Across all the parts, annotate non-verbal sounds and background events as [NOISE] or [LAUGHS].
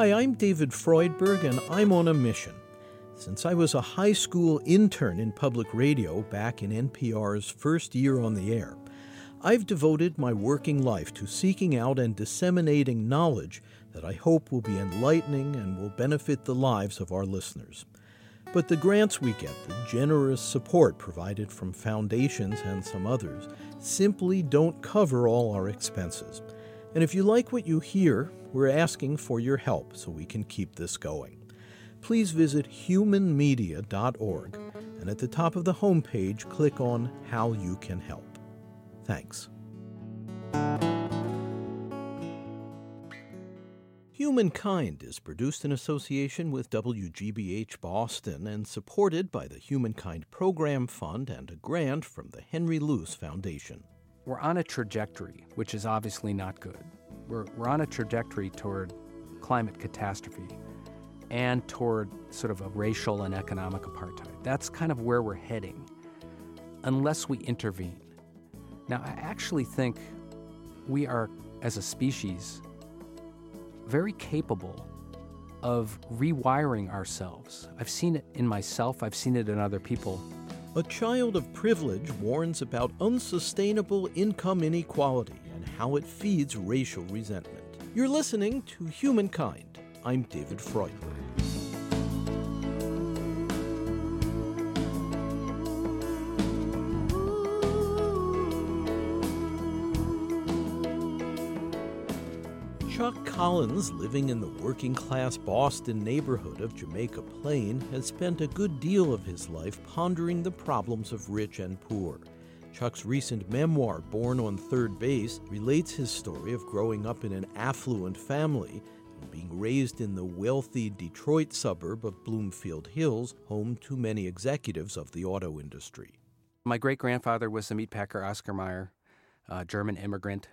Hi, I'm David Freudberg, and I'm on a mission. Since I was a high school intern in public radio back in NPR's first year on the air, I've devoted my working life to seeking out and disseminating knowledge that I hope will be enlightening and will benefit the lives of our listeners. But the grants we get, the generous support provided from foundations and some others, simply don't cover all our expenses. And if you like what you hear, we're asking for your help so we can keep this going. Please visit humanmedia.org and at the top of the homepage, click on How You Can Help. Thanks. Humankind is produced in association with WGBH Boston and supported by the Humankind Program Fund and a grant from the Henry Luce Foundation. We're on a trajectory, which is obviously not good. We're, we're on a trajectory toward climate catastrophe and toward sort of a racial and economic apartheid. That's kind of where we're heading, unless we intervene. Now, I actually think we are, as a species, very capable of rewiring ourselves. I've seen it in myself, I've seen it in other people. A child of privilege warns about unsustainable income inequality and how it feeds racial resentment. You're listening to Humankind. I'm David Freudberg. Collins, living in the working class Boston neighborhood of Jamaica Plain, has spent a good deal of his life pondering the problems of rich and poor. Chuck's recent memoir, Born on Third Base, relates his story of growing up in an affluent family and being raised in the wealthy Detroit suburb of Bloomfield Hills, home to many executives of the auto industry. My great grandfather was the meatpacker Oscar Mayer, a German immigrant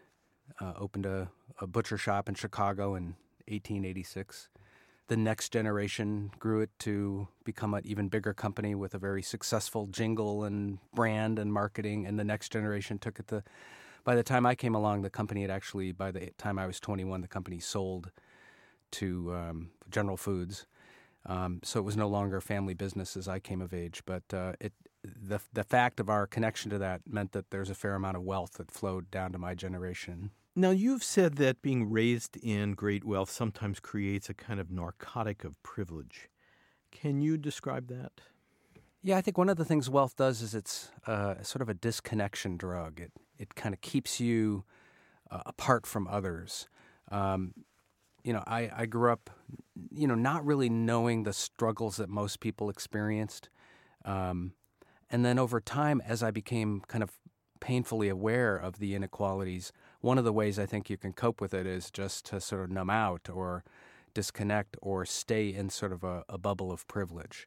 uh, opened a, a, butcher shop in Chicago in 1886. The next generation grew it to become an even bigger company with a very successful jingle and brand and marketing. And the next generation took it to. By the time I came along, the company had actually, by the time I was 21, the company sold to um, General Foods. Um, so it was no longer family business as I came of age. But uh, it, the the fact of our connection to that meant that there's a fair amount of wealth that flowed down to my generation. Now, you've said that being raised in great wealth sometimes creates a kind of narcotic of privilege. Can you describe that? Yeah, I think one of the things wealth does is it's uh, sort of a disconnection drug. It it kind of keeps you uh, apart from others. Um, you know, I, I grew up, you know, not really knowing the struggles that most people experienced. Um, and then over time, as I became kind of painfully aware of the inequalities, one of the ways I think you can cope with it is just to sort of numb out or disconnect or stay in sort of a, a bubble of privilege.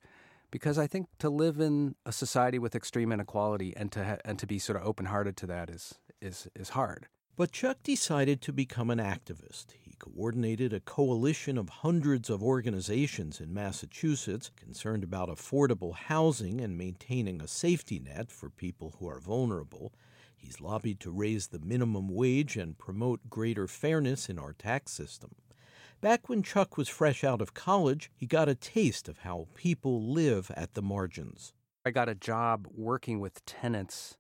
Because I think to live in a society with extreme inequality and to ha- and to be sort of open hearted to that is is is hard. But Chuck decided to become an activist He coordinated a coalition of hundreds of organizations in Massachusetts concerned about affordable housing and maintaining a safety net for people who are vulnerable. He's lobbied to raise the minimum wage and promote greater fairness in our tax system. Back when Chuck was fresh out of college, he got a taste of how people live at the margins. I got a job working with tenants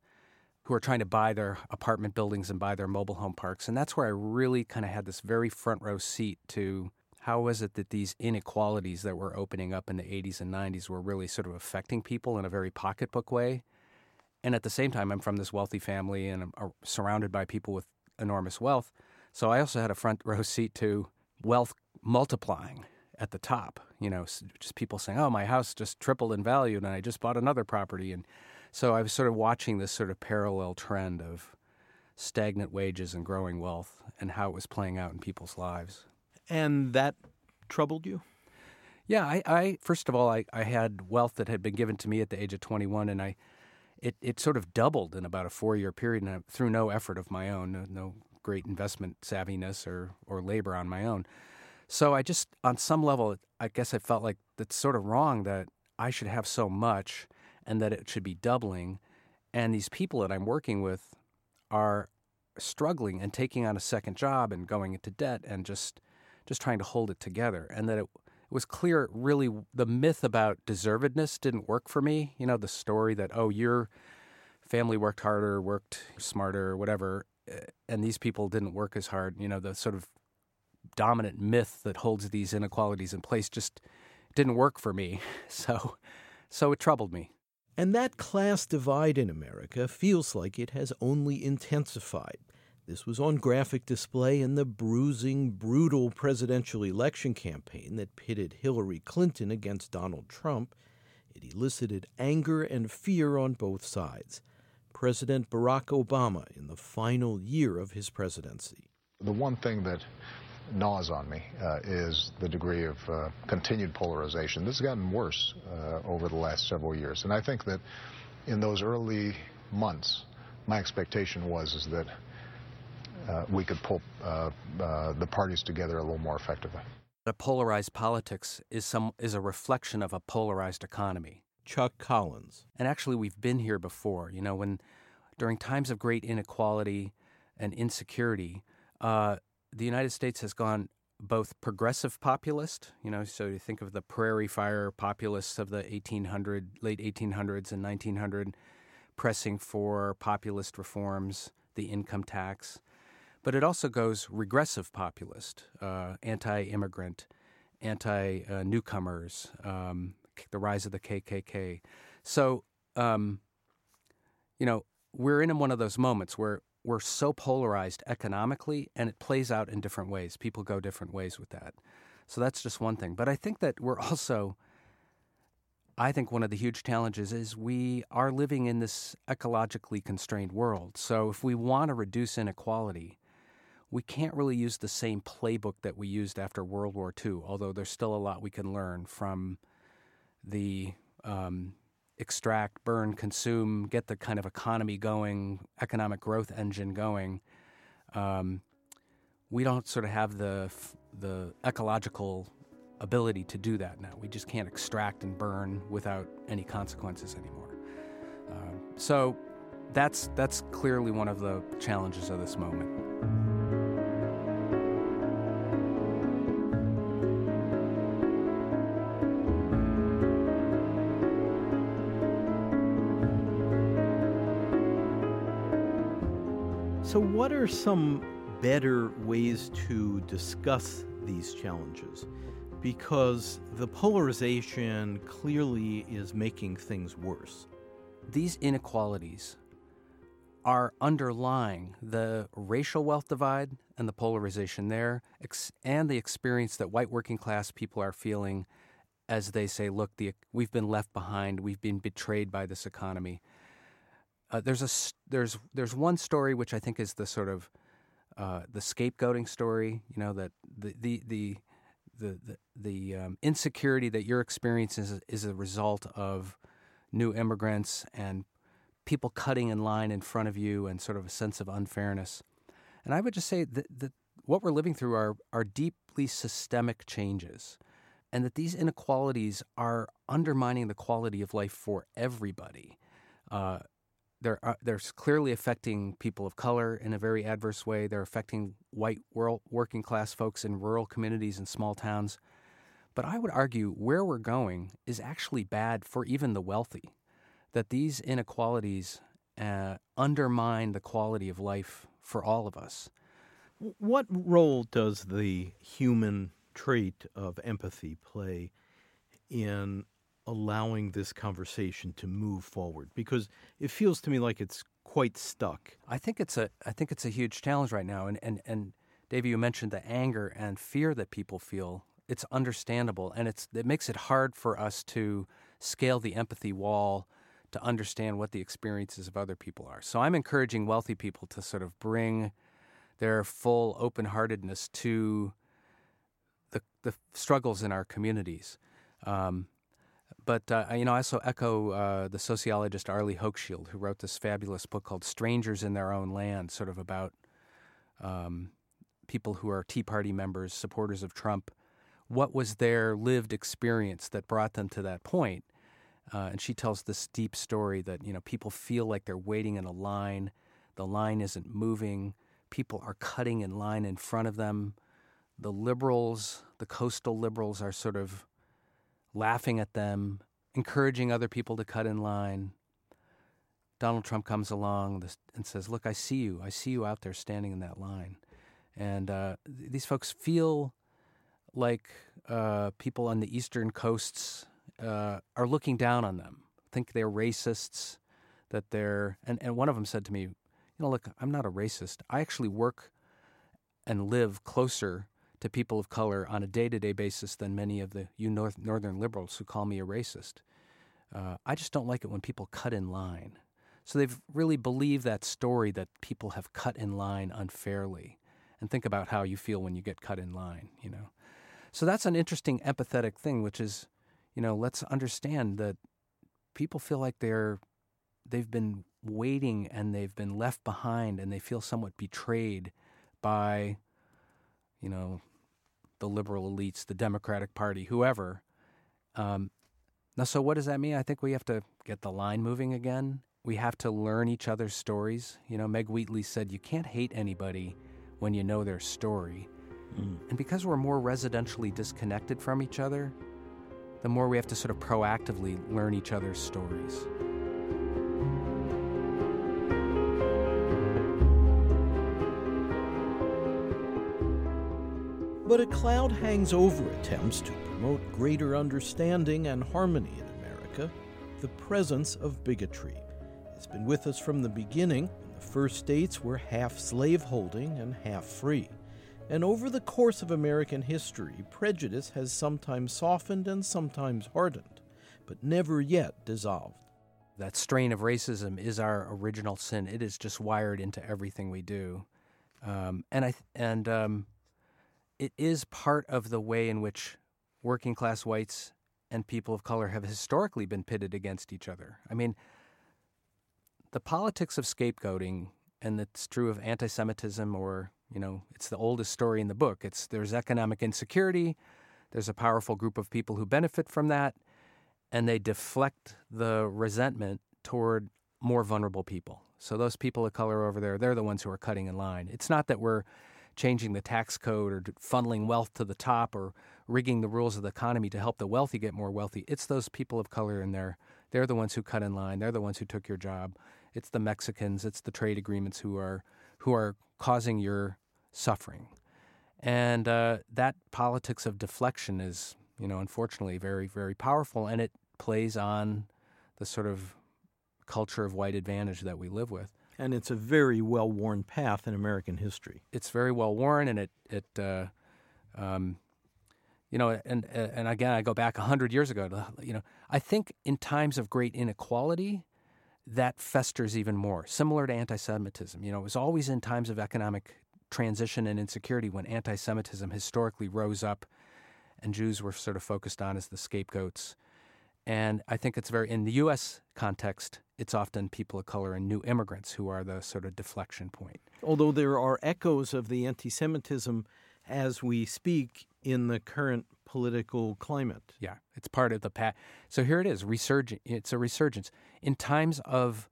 who are trying to buy their apartment buildings and buy their mobile home parks. And that's where I really kind of had this very front row seat to how was it that these inequalities that were opening up in the 80s and 90s were really sort of affecting people in a very pocketbook way. And at the same time, I'm from this wealthy family and I'm uh, surrounded by people with enormous wealth. So I also had a front row seat to wealth multiplying at the top. You know, just people saying, "Oh, my house just tripled in value, and I just bought another property." And so I was sort of watching this sort of parallel trend of stagnant wages and growing wealth and how it was playing out in people's lives. And that troubled you? Yeah, I, I first of all, I, I had wealth that had been given to me at the age of 21, and I, it, it sort of doubled in about a four year period, and uh, through no effort of my own, no, no great investment savviness or, or labor on my own. So I just, on some level, I guess I felt like that's sort of wrong that I should have so much and that it should be doubling. And these people that I'm working with are struggling and taking on a second job and going into debt and just just trying to hold it together, and that it, it was clear really the myth about deservedness didn't work for me. You know, the story that oh your family worked harder, worked smarter, whatever, eh, and these people didn't work as hard. You know, the sort of dominant myth that holds these inequalities in place just didn't work for me. [LAUGHS] So, so it troubled me. And that class divide in America feels like it has only intensified. This was on graphic display in the bruising, brutal presidential election campaign that pitted Hillary Clinton against Donald Trump. It elicited anger and fear on both sides. President Barack Obama in the final year of his presidency. The one thing that gnaws on me uh, is the degree of uh, continued polarization. This has gotten worse uh, over the last several years, and I think that in those early months, my expectation was is that uh, we could pull uh, uh, the parties together a little more effectively. A polarized politics is some is a reflection of a polarized economy. Chuck Collins. And actually, we've been here before. You know, when during times of great inequality and insecurity, uh, the United States has gone both progressive populist, you know, so you think of the prairie fire populists of the 1800, late 1800s and 1900, pressing for populist reforms, the income tax. But it also goes regressive populist, uh, anti immigrant, anti newcomers, um, the rise of the KKK. So, um, you know, we're in one of those moments where we're so polarized economically and it plays out in different ways. People go different ways with that. So that's just one thing. But I think that we're [LAUGHS] also, I think one of the huge challenges is we are living in this ecologically constrained world. So if we want to reduce inequality, we can't really use the same playbook that we used after World War II, although there's still a lot we can learn from the um, extract, burn, consume, get the kind of economy going, economic growth engine going. Um, we don't sort of have the the ecological ability to do that now. We just can't extract and burn without any consequences anymore. Uh, so that's that's clearly one of the challenges of this moment. What are some better ways to discuss these challenges? Because the polarization clearly is making things worse. These inequalities are underlying the racial wealth divide and the polarization there, and the experience that white working class people are feeling as they say, look, the, we've been left behind, we've been betrayed by this economy. Uh, there's a there's there's one story which I think is the sort of uh, the scapegoating story. You know that the the the the the, the um, insecurity that you're experiencing is, is a result of new immigrants and people cutting in line in front of you and sort of a sense of unfairness. And I would just say that, that what we're living through are are deeply systemic changes and that these inequalities are undermining the quality of life for everybody. Uh, they're uh, they're clearly affecting people of color in a very adverse way. They're affecting white world, working class folks in rural communities and small towns. But I would argue where we're going is actually bad for even the wealthy. That these inequalities uh, undermine the quality of life for all of us. What role does the human trait of empathy play in allowing this conversation to move forward? Because it feels to me like it's quite stuck. I think it's a I think it's a huge challenge right now. And and and David, you mentioned the anger and fear that people feel. It's understandable, and it's it makes it hard for us to scale the empathy wall to understand what the experiences of other people are. So I'm encouraging wealthy people to sort of bring their full open heartedness to the the struggles in our communities. Um, but uh, you know, I also echo uh, the sociologist Arlie Hochschild, who wrote this fabulous book called "Strangers in Their Own Land," sort of about um, people who are Tea Party members, supporters of Trump. What was their lived experience that brought them to that point? Uh, and she tells this deep story that you know people feel like they're waiting in a line, the line isn't moving, people are cutting in line in front of them, the liberals, the coastal liberals, are sort of laughing at them, encouraging other people to cut in line. Donald Trump comes along and says, Look, I see you. I see you out there standing in that line. And uh, these folks feel like uh, people on the eastern coasts uh, are looking down on them, think they're racists, that they're. And, and one of them said to me, You know, look, I'm not a racist. I actually work and live closer to people of color on a day to day basis than many of the you north, northern liberals who call me a racist. Uh, I just don't like it when people cut in line. So they've really believed that story that people have cut in line unfairly. And think about how you feel when you get cut in line, you know. So that's an interesting empathetic thing, which is, you know, let's understand that people feel like they're they've been waiting and they've been left behind and they feel somewhat betrayed by, you know, the liberal elites, the Democratic Party, whoever. Um, now, so what does that mean? I think we have to get the line moving again. We have to learn each other's stories. You know, Meg Wheatley said, you can't hate anybody when you know their story. Mm. And because we're more residentially disconnected from each other, the more we have to sort of proactively learn each other's stories. But a cloud hangs over attempts to promote greater understanding and harmony in America the presence of bigotry. It's been with us from the beginning, when the first states were half slaveholding and half free. And over the course of American history, prejudice has sometimes softened and sometimes hardened, but never yet dissolved. That strain of racism is our original sin. It is just wired into everything we do, um, and I and um, it is part of the way in which working class whites and people of color have historically been pitted against each other. I mean, the politics of scapegoating, and it's true of anti Semitism, or, you know, it's the oldest story in the book. It's there's economic insecurity, there's a powerful group of people who benefit from that, and they deflect the resentment toward more vulnerable people. So those people of color over there, they're the ones who are cutting in line. It's not that we're changing the tax code or funneling wealth to the top or rigging the rules of the economy to help the wealthy get more wealthy. It's those people of color in there. They're the ones who cut in line. They're the ones who took your job. It's the Mexicans. It's the trade agreements who are who are causing your suffering. And uh, that politics of deflection is, you know, unfortunately very, very powerful, and it plays on the sort of culture of white advantage that we live with. And it's a very well worn path in American history. It's very well worn, and it it uh, um, you know, and and again, I go back hundred years ago. You know, I think in times of great inequality, that festers even more. Similar to anti-Semitism, you know, it was always in times of economic transition and insecurity when anti-Semitism historically rose up, and Jews were sort of focused on as the scapegoats. And I think it's very in the U.S. context it's often people of color and new immigrants who are the sort of deflection point. Although there are echoes of the anti Semitism as we speak in the current political climate. Yeah, it's part of the past. So here it is, resurgent. It's a resurgence. In times of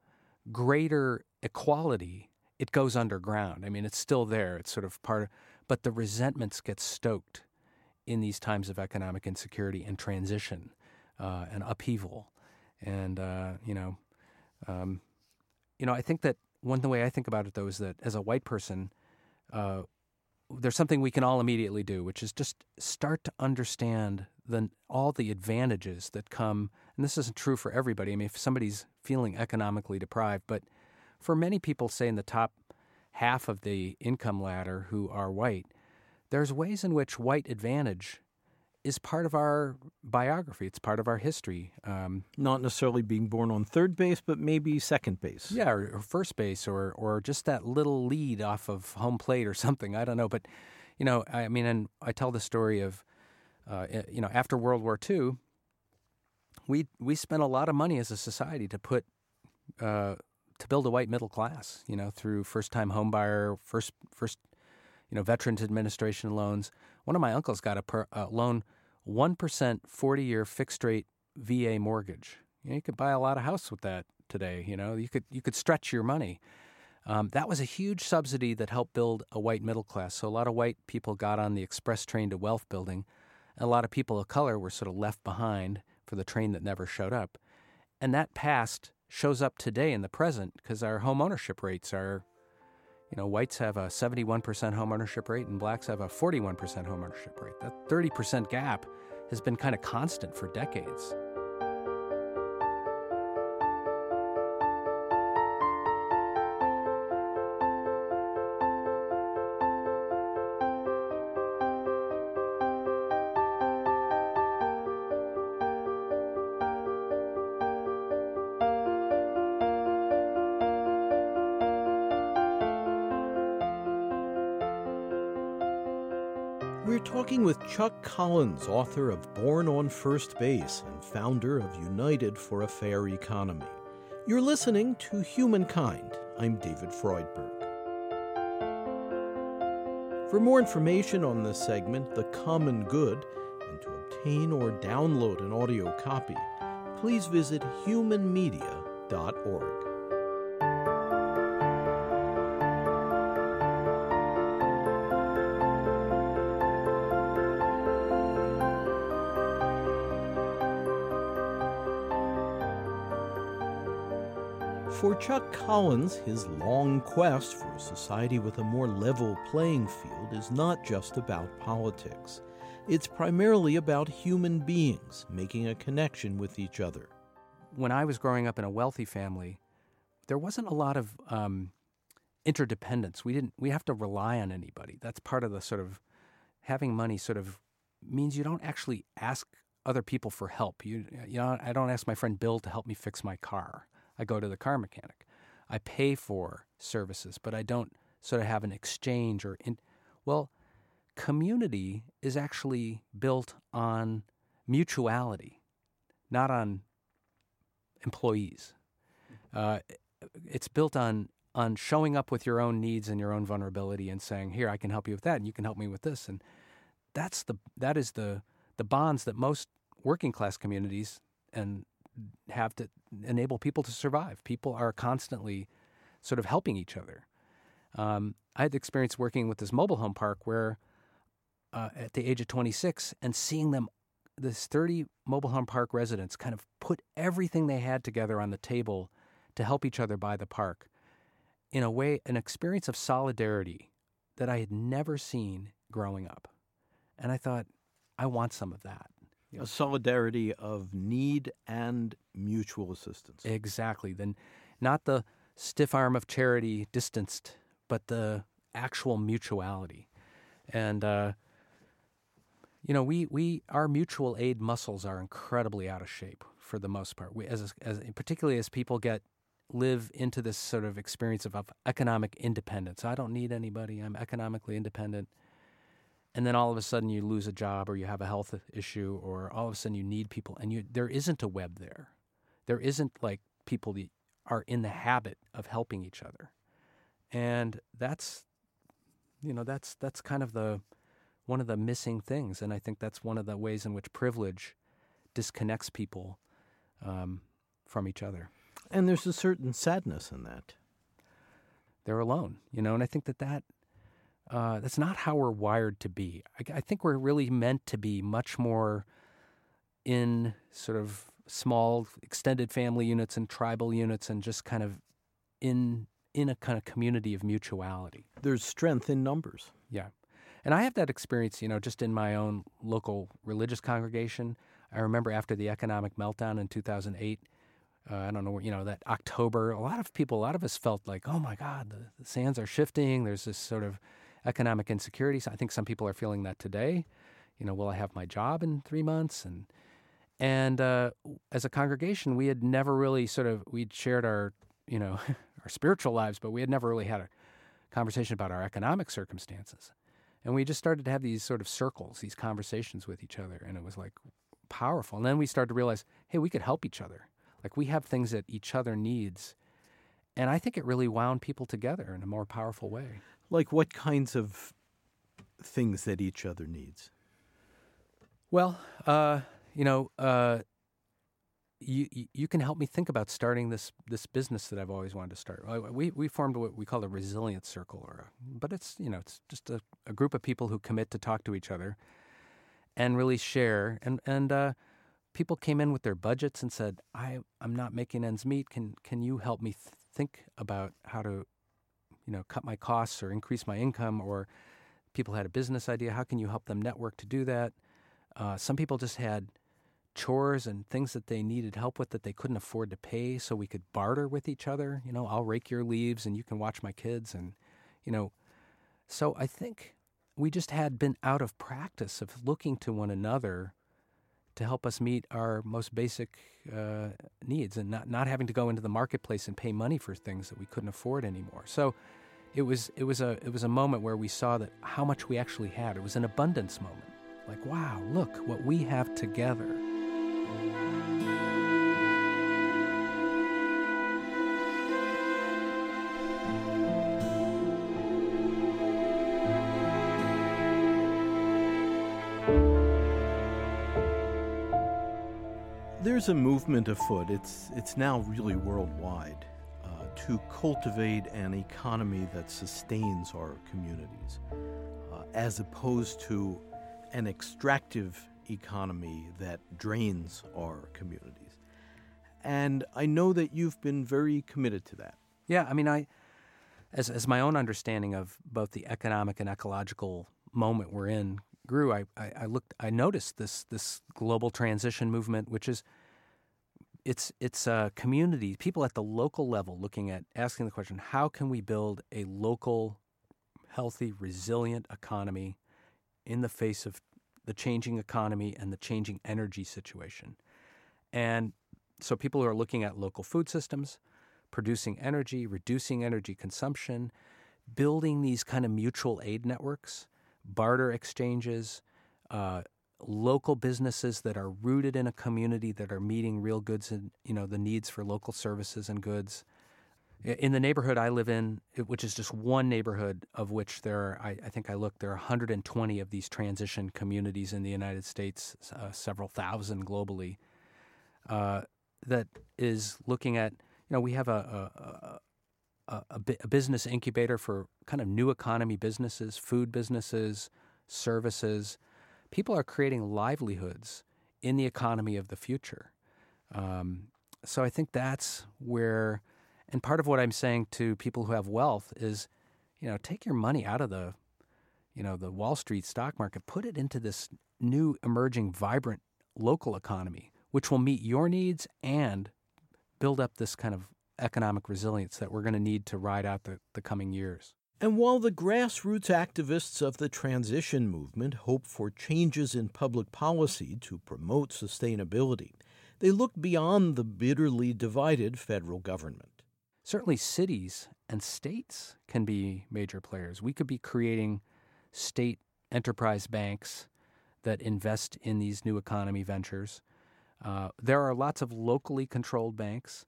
greater equality, it goes underground. I mean, it's still there. It's sort of part of, but the resentments get stoked in these times of economic insecurity and transition uh, and upheaval. And, uh, you know, um, you know, I think that one the way I think about it though is that as a white person, uh, there's something we can all immediately do, which is just start to understand the all the advantages that come. And this isn't true for everybody. I mean, if somebody's feeling economically deprived, but for many people, say in the top half of the income ladder who are white, there's ways in which white advantage is part of our biography. It's part of our history. Um, Not necessarily being born on third base, but maybe second base. Yeah, or, or, first base, or or just that little lead off of home plate or [LAUGHS] something. I don't know, but you know, I mean, and I tell the story of, uh, you know, after World War II, we we spent a lot of money as a society to put. Uh, to build a white middle class, you know, through first-time homebuyer, first first you know, Veterans Administration loans. One of my uncles got a, per, a loan, 1% 40 year fixed rate VA mortgage. You, know, you could buy a lot of house with that today. You know, you could, you could stretch your money. Um, that was a huge subsidy that helped build a white middle class. So a lot of white people got on the express train to wealth building. A lot of people of color were sort of left behind for the train that never showed up. And that past shows up today in the present because our home ownership rates are, you know, whites have a 71% home ownership rate and blacks have a 41% home ownership rate. That 30% gap has been kind of constant for decades. We're talking with Chuck Collins, author of Born on First Base and founder of United for a Fair Economy. You're listening to Humankind. I'm David Freudberg. For more information on this segment, The Common Good, and to obtain or download an audio copy, please visit humanmedia.org. Chuck Collins, his long quest for a society with a more level playing field is not just about politics. It's primarily about human beings making a connection with each other. When I was growing up in a wealthy family, there wasn't a lot of um, interdependence. We didn't. We have to rely on anybody. That's part of the sort of having money. Sort of means you don't actually ask other people for help. You, you know, I don't ask my friend Bill to help me fix my car. I go to the car mechanic. I pay for services, but I don't sort of have an exchange or in, well, community is actually built on mutuality, not on employees. Uh, it's built on on showing up with your own needs and your own vulnerability and saying, "Here, I can help you with that, and you can help me with this." And that's the that is the the bonds that most working class communities and have to enable people to survive. People are constantly sort of helping each other. Um, I had the experience working with this mobile home park where, uh, at the age of 26, and seeing them, this 30 mobile home park residents kind of put everything they had together on the table to help each other buy the park in a way, an experience of solidarity that I had never seen growing up. And I thought, I want some of that. A solidarity of need and mutual assistance. Exactly. Then not the stiff arm of charity distanced, but the actual mutuality. And uh, you know, we we our mutual aid muscles are incredibly out of shape for the most part. We, as, as particularly as people get live into this sort of experience of, of economic independence. I don't need anybody. I'm economically independent and then all of a sudden you lose a job or you have a health issue or all of a sudden you need people and you there isn't a web there. There isn't like people that are in the habit of helping each other. And that's you know that's that's kind of the one of the missing things. And i think that's one of the ways in which privilege disconnects people um, from each other. And there's a certain sadness in that. They're alone you know and i think that that uh, that's not how we're wired to be. I, I, think we're really meant to be much more in sort of small extended family units and tribal units and just kind of in in a kind of community of mutuality. There's strength in numbers. Yeah. And I have that experience, you know, just in my own local religious congregation. I remember after the economic meltdown in 2008, uh, I don't know, you know, that October, a lot of people, a lot of us felt like, oh my God, the, the sands are shifting. There's this sort of economic insecurity. So I think some people are feeling that today. You know, will I have my job in three months? And and uh, as a congregation, we had never really sort of we'd shared our you know [LAUGHS] our spiritual lives, but we had never really had a conversation about our economic circumstances. And we just started to have these sort of circles, these conversations with each other, and it was like powerful. And then we started to realize, hey, we could help each other. Like we have things that each other needs. And I think it really wound people together in a more powerful way. Like what kinds of things that each other needs? Well, uh, you know, uh, you you can help me think about starting this this business that I've always wanted to start. We we formed what we call a resilience circle, or a, but it's you know it's just a, a, group of people who commit to talk to each other and really share. And and uh, people came in with their budgets and said, "I I'm not making ends meet. Can can you help me th- think about how to, you know, cut my costs or increase my income?" Or people had a business idea. How can you help them network to do that? Uh, some people just had chores and things that they needed help with that they couldn't afford to pay so we could barter with each other you know i'll rake your leaves and you can watch my kids and you know so i think we just had been out of practice of looking to one another to help us meet our most basic uh, needs and not, not having to go into the marketplace and pay money for things that we couldn't afford anymore so it was it was a it was a moment where we saw that how much we actually had. It was an abundance moment. Like wow look what we have together. There's a movement afoot. It's it's now really worldwide to cultivate an economy that sustains our communities, uh, as opposed to an extractive economy that drains our communities. And I know that you've been very committed to that. Yeah, I mean, I, as, as my own understanding of both the economic and ecological moment we're in grew, I, I, I looked, I noticed this this global transition movement, which is it's it's a community, people at the local level looking at asking the question, how can we build a local, healthy, resilient economy in the face of the changing economy and the changing energy situation. And so people who are looking at local food systems, producing energy, reducing energy consumption, building these kind of mutual aid networks, barter exchanges, uh, local businesses that are rooted in a community that are meeting real goods and you know the needs for local services and goods in the neighborhood I live in, which is just one neighborhood of which there are, I, I think I looked, there are 120 of these transition communities in the United States, uh, several thousand globally, uh, that is looking at, you know, we have a, a, a, a, a business incubator for kind of new economy businesses, food businesses, services. People are creating livelihoods in the economy of the future. Um, so I think that's where and part of what I'm saying to people who have wealth is, you know, take your money out of the, you know, the Wall Street stock market, put it into this new emerging vibrant local economy, which will meet your needs and build up this kind of economic resilience that we're going to need to ride out the, the coming years. And while the grassroots activists of the transition movement hope for changes in public policy to promote sustainability, they look beyond the bitterly divided federal government certainly cities and states can be major players. We could be creating state enterprise banks that invest in these new economy ventures. Uh, there are lots of locally controlled banks,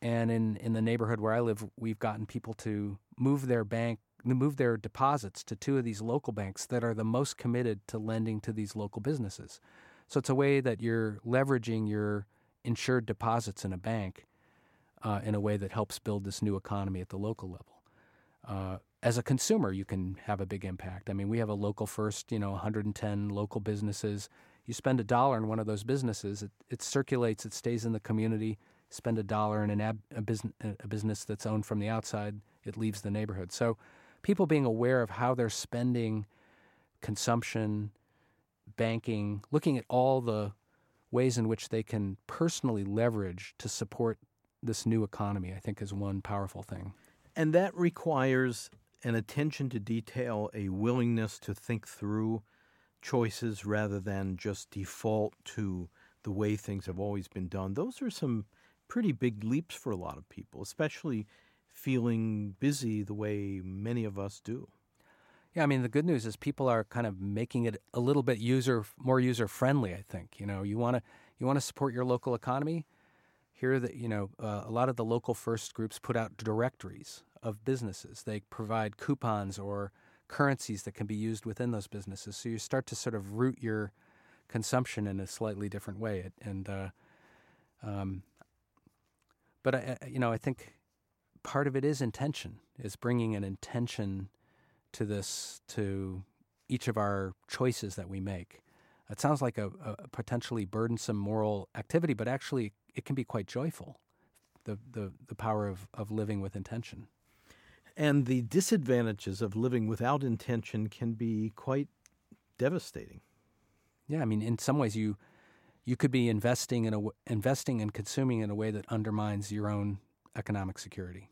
and in, in the neighborhood where I live, we've gotten people to move their bank move their deposits to two of these local banks that are the most committed to lending to these local businesses. So it's a way that you're leveraging your insured deposits in a bank uh, in a way that helps build this new economy at the local level. Uh, as a consumer, you can have a big impact. I mean, we have a local first, you know, 110 local businesses. You spend a dollar in one of those businesses, it, it circulates, it stays in the community. Spend a dollar in an ab, a, a business that's owned from the outside, it leaves the neighborhood. So, people being aware of how they're spending consumption, banking, looking at all the ways in which they can personally leverage to support this new economy, I think, is one powerful thing. And that requires an attention to detail, a willingness to think through choices rather than just default to the way things have always been done. Those are some pretty big leaps for a lot of people, especially feeling busy the way many of us do. Yeah, I mean the good news is people are kind of making it a little bit user more user friendly. I think you know you want to you want to support your local economy here that you know uh, a lot of the local first groups put out directories of businesses they provide coupons or currencies that can be used within those businesses so you start to sort of root your consumption in a slightly different way and uh, Um, but I, you know, I think part of it is intention, is bringing an intention to this, to each of our choices that we make. It sounds like a, a potentially burdensome moral activity, but actually it can be quite joyful. The the the power of, of living with intention. And the disadvantages of living without intention can be quite devastating. Yeah, I mean, in some ways, you you could be investing in a investing and consuming in a way that undermines your own economic security.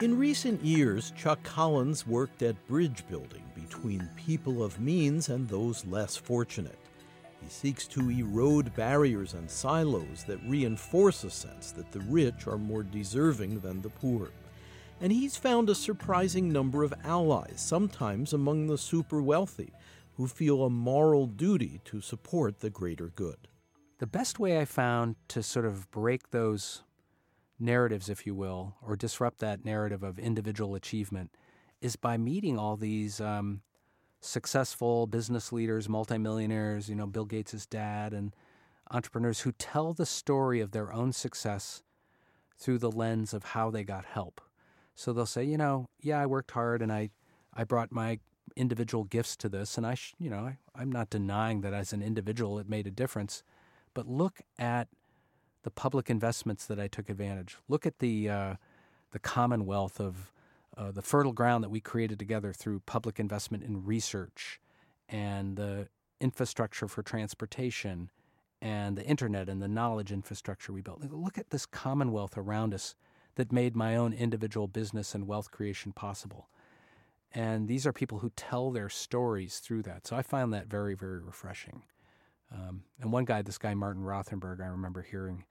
In recent years, Chuck Collins worked at bridge building between people of means and those less fortunate. He seeks to erode barriers and silos that reinforce a sense that the rich are more deserving than the poor. And he's found a surprising number of allies, sometimes among the super wealthy, who feel a moral duty to support the greater good. The best way I found to sort of break those narratives, if you will, or disrupt that narrative of individual achievement is by meeting all these um, successful business leaders, multimillionaires, you know, Bill Gates' dad, and entrepreneurs who tell the story of their own success through the lens of how they got help. So they'll say, you know, yeah, I worked hard and I, I brought my individual gifts to this, and I, sh- you know, I, I'm not denying that as an individual it made a difference, but look at the public investments that I took advantage. Look at the uh, the commonwealth of uh, the fertile ground that we created together through public investment in research and the infrastructure for transportation and the internet and the knowledge infrastructure we built. Look at this commonwealth around us that made my own individual business and wealth creation possible. And these are people who tell their stories through that. So I find that very, very refreshing. Um, and one guy, this guy Martin Rothenberg, I remember hearing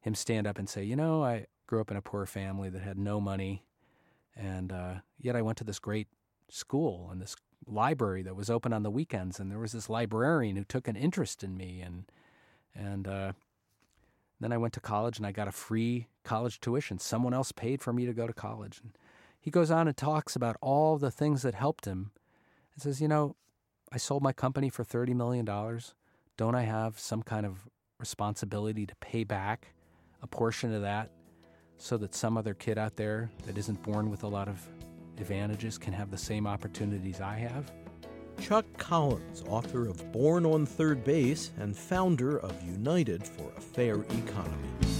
him stand up and say, "You know, I grew up in a poor family that had no money, and uh, yet I went to this great school and this library that was open on the weekends, and there was this librarian who took an interest in me, and and uh, then I went to college and I got a free college tuition. Someone else paid for me to go to college." And he goes on and talks about all the things that helped him, and says, "You know, I sold my company for thirty million dollars." don't I have some kind of responsibility to pay back a portion of that so that some other kid out there that isn't born with a lot of advantages can have the same opportunities I have? Chuck Collins, author of Born on Third Base and founder of United for a Fair Economy.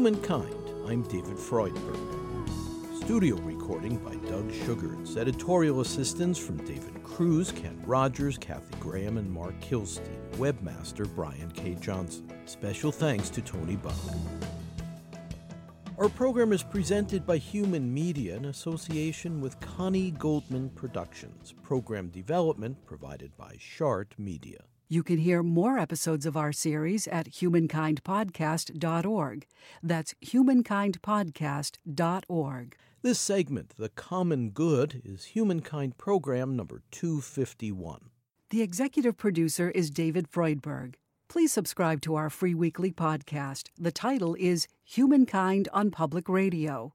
Humankind. I'm David Freudberg. Studio recording by Doug Sugars. Editorial assistance from David Cruz, Ken Rogers, Kathy Graham, and Mark Kilstein. Webmaster Brian K. Johnson. Special thanks to Tony Buck. Our program is presented by Human Media in association with Connie Goldman Productions. Program development provided by Shart Media. You can hear more episodes of our series at humankindpodcast.org. That's humankindpodcast.org. This segment, The Common Good, is Humankind Program number 251. The executive producer is David Freudberg. Please subscribe to our free weekly podcast. The title is Humankind on Public Radio.